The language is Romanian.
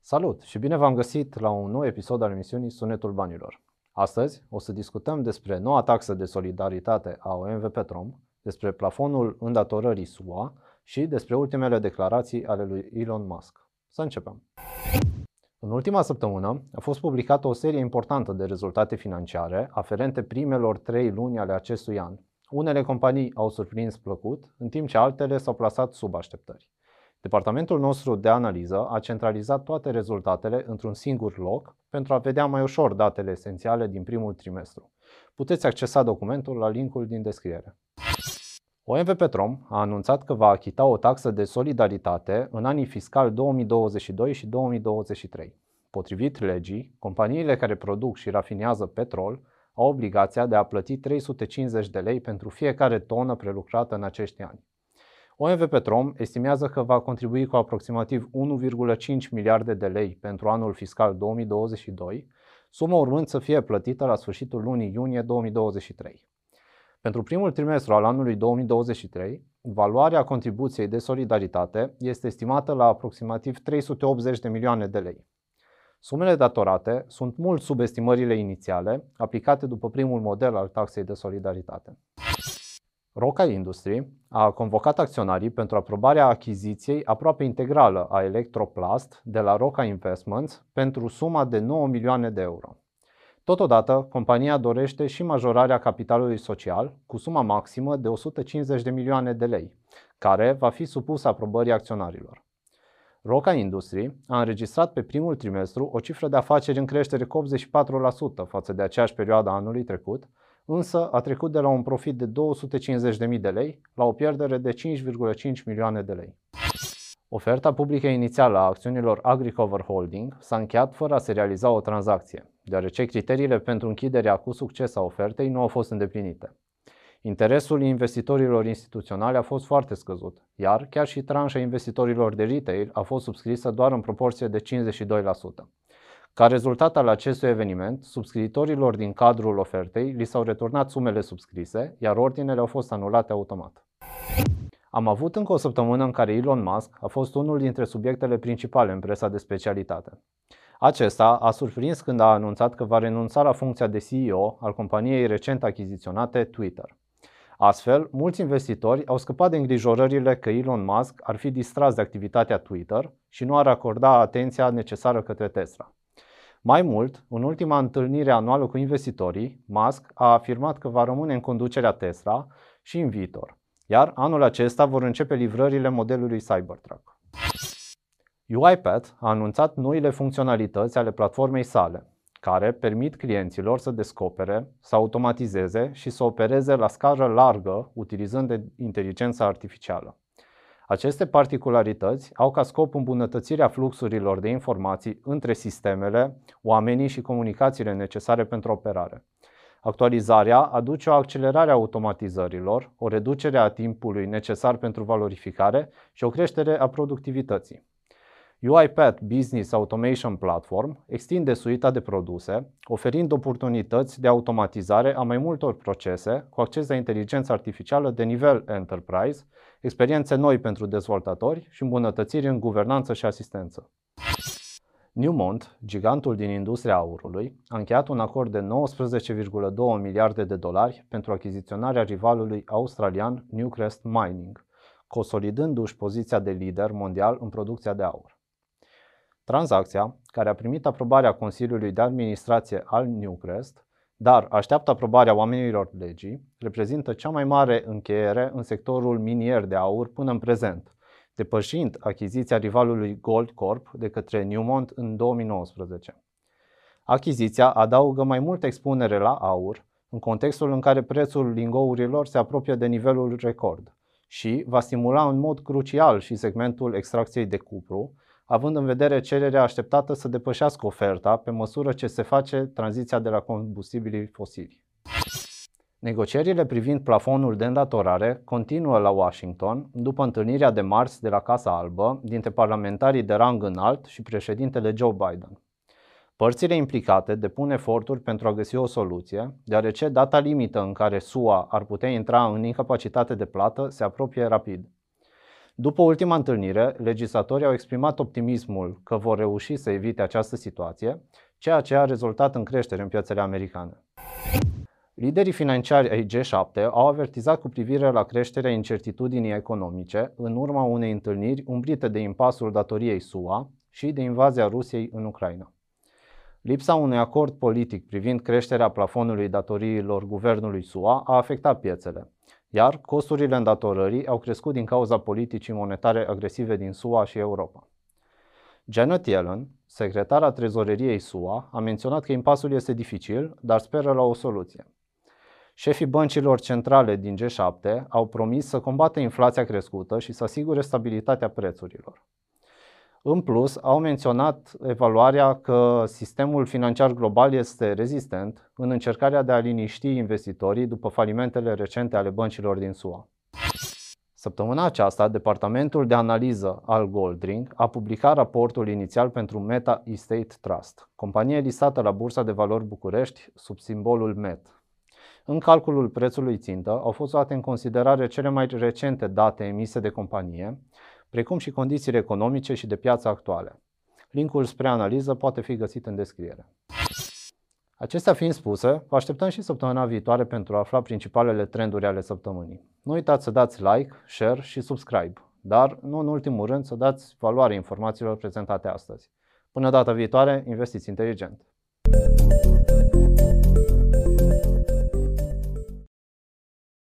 Salut și bine v-am găsit la un nou episod al emisiunii Sunetul Banilor. Astăzi o să discutăm despre noua taxă de solidaritate a OMV Petrom, despre plafonul îndatorării SUA și despre ultimele declarații ale lui Elon Musk. Să începem! În ultima săptămână a fost publicată o serie importantă de rezultate financiare aferente primelor trei luni ale acestui an. Unele companii au surprins plăcut, în timp ce altele s-au plasat sub așteptări. Departamentul nostru de analiză a centralizat toate rezultatele într-un singur loc pentru a vedea mai ușor datele esențiale din primul trimestru. Puteți accesa documentul la linkul din descriere. OMV Petrom a anunțat că va achita o taxă de solidaritate în anii fiscal 2022 și 2023. Potrivit legii, companiile care produc și rafinează petrol au obligația de a plăti 350 de lei pentru fiecare tonă prelucrată în acești ani. OMV Petrom estimează că va contribui cu aproximativ 1,5 miliarde de lei pentru anul fiscal 2022, sumă urmând să fie plătită la sfârșitul lunii iunie 2023. Pentru primul trimestru al anului 2023, valoarea contribuției de solidaritate este estimată la aproximativ 380 de milioane de lei. Sumele datorate sunt mult sub estimările inițiale aplicate după primul model al taxei de solidaritate. Roca Industry a convocat acționarii pentru aprobarea achiziției aproape integrală a Electroplast de la Roca Investments pentru suma de 9 milioane de euro. Totodată, compania dorește și majorarea capitalului social cu suma maximă de 150 de milioane de lei, care va fi supusă aprobării acționarilor. Roca Industry a înregistrat pe primul trimestru o cifră de afaceri în creștere cu 84% față de aceeași perioadă a anului trecut, însă a trecut de la un profit de 250.000 de lei la o pierdere de 5,5 milioane de lei. Oferta publică inițială a acțiunilor AgriCover Holding s-a încheiat fără a se realiza o tranzacție, deoarece criteriile pentru închiderea cu succes a ofertei nu au fost îndeplinite. Interesul investitorilor instituționali a fost foarte scăzut, iar chiar și tranșa investitorilor de retail a fost subscrisă doar în proporție de 52%. Ca rezultat al acestui eveniment, subscritorilor din cadrul ofertei li s-au returnat sumele subscrise, iar ordinele au fost anulate automat. Am avut încă o săptămână în care Elon Musk a fost unul dintre subiectele principale în presa de specialitate. Acesta a surprins când a anunțat că va renunța la funcția de CEO al companiei recent achiziționate Twitter. Astfel, mulți investitori au scăpat de îngrijorările că Elon Musk ar fi distras de activitatea Twitter și nu ar acorda atenția necesară către Tesla. Mai mult, în ultima întâlnire anuală cu investitorii, Musk a afirmat că va rămâne în conducerea Tesla și în viitor, iar anul acesta vor începe livrările modelului Cybertruck. UiPath a anunțat noile funcționalități ale platformei sale, care permit clienților să descopere, să automatizeze și să opereze la scară largă utilizând inteligența artificială. Aceste particularități au ca scop îmbunătățirea fluxurilor de informații între sistemele, oamenii și comunicațiile necesare pentru operare. Actualizarea aduce o accelerare a automatizărilor, o reducere a timpului necesar pentru valorificare și o creștere a productivității. UiPath Business Automation Platform extinde suita de produse, oferind oportunități de automatizare a mai multor procese cu acces la inteligență artificială de nivel enterprise, experiențe noi pentru dezvoltatori și îmbunătățiri în guvernanță și asistență. Newmont, gigantul din industria aurului, a încheiat un acord de 19,2 miliarde de dolari pentru achiziționarea rivalului australian Newcrest Mining, consolidându-și poziția de lider mondial în producția de aur. Tranzacția, care a primit aprobarea Consiliului de Administrație al Newcrest, dar așteaptă aprobarea oamenilor legii, reprezintă cea mai mare încheiere în sectorul minier de aur până în prezent, depășind achiziția rivalului Gold Corp de către Newmont în 2019. Achiziția adaugă mai multă expunere la aur, în contextul în care prețul lingourilor se apropie de nivelul record și va stimula în mod crucial și segmentul extracției de cupru, având în vedere cererea așteptată să depășească oferta pe măsură ce se face tranziția de la combustibilii fosili. Negocierile privind plafonul de îndatorare continuă la Washington după întâlnirea de marți de la Casa Albă dintre parlamentarii de rang înalt și președintele Joe Biden. Părțile implicate depun eforturi pentru a găsi o soluție, deoarece data limită în care SUA ar putea intra în incapacitate de plată se apropie rapid. După ultima întâlnire, legislatorii au exprimat optimismul că vor reuși să evite această situație, ceea ce a rezultat în creștere în piețele americane. Liderii financiari ai G7 au avertizat cu privire la creșterea incertitudinii economice în urma unei întâlniri umbrite de impasul datoriei SUA și de invazia Rusiei în Ucraina. Lipsa unui acord politic privind creșterea plafonului datoriilor guvernului SUA a afectat piețele, iar costurile îndatorării au crescut din cauza politicii monetare agresive din SUA și Europa. Janet Yellen, secretara trezoreriei SUA, a menționat că impasul este dificil, dar speră la o soluție. Șefii băncilor centrale din G7 au promis să combată inflația crescută și să asigure stabilitatea prețurilor. În plus, au menționat evaluarea că sistemul financiar global este rezistent în încercarea de a liniști investitorii după falimentele recente ale băncilor din SUA. Săptămâna aceasta, Departamentul de Analiză al Goldring a publicat raportul inițial pentru Meta Estate Trust, companie listată la Bursa de Valori București sub simbolul MET. În calculul prețului țintă au fost luate în considerare cele mai recente date emise de companie, precum și condițiile economice și de piață actuale. Linkul spre analiză poate fi găsit în descriere. Acestea fiind spuse, vă așteptăm și săptămâna viitoare pentru a afla principalele trenduri ale săptămânii. Nu uitați să dați like, share și subscribe, dar nu în ultimul rând să dați valoare informațiilor prezentate astăzi. Până data viitoare, investiți inteligent!